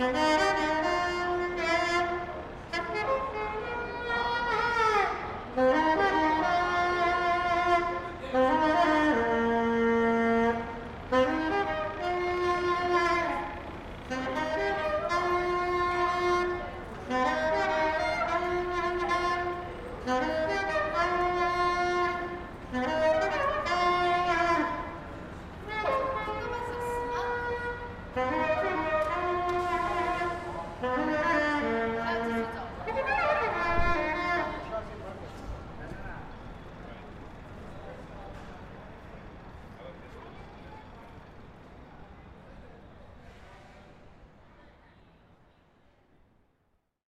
You.